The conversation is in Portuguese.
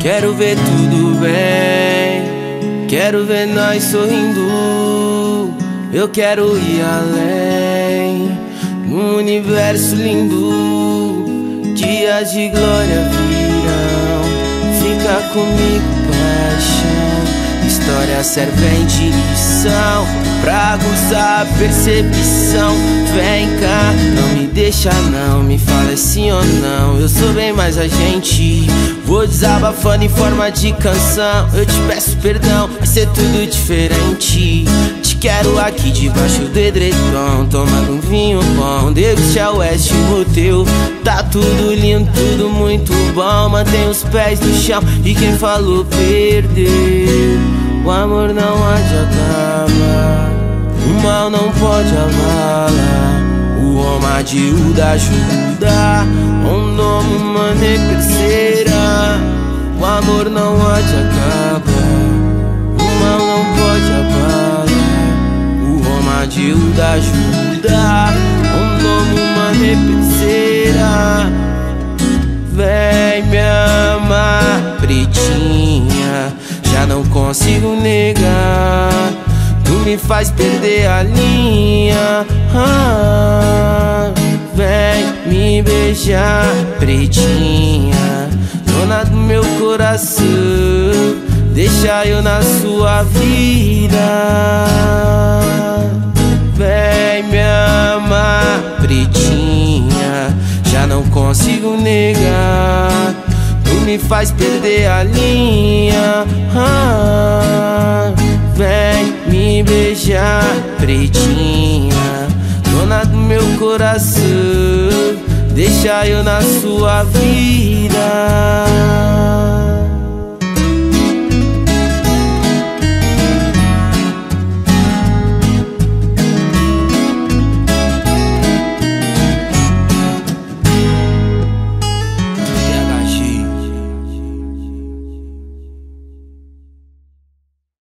Quero ver tudo bem, quero ver nós sorrindo. Eu quero ir além, num universo lindo. Dias de glória virão, fica comigo, paixão. História servem de lição pra aguçar a percepção. Vem cá, não me deixa não, me fala sim ou não. Eu sou bem mais a gente. Vou desabafando em forma de canção. Eu te peço perdão, vai ser tudo diferente. Te quero aqui debaixo do edredom, tomando um vinho bom. Deixa o oeste teu. Tá tudo lindo, tudo muito bom. Mantém os pés no chão e quem falou perdeu. Amor não acabar, o mal não pode abalar. O homem de ajuda, um nome mané terceira. O amor não acabar, o mal não pode abalar. O homem de ajuda, um nome mané terceira. Vem me amar, pretinha já não consigo negar. Tu me faz perder a linha. Ah, vem me beijar, pretinha, dona do meu coração. Deixa eu na sua vida. Vem me amar, pretinha, já não consigo negar me faz perder a linha. Ah, vem me beijar, pretinha, dona do meu coração. Deixa eu na sua vida.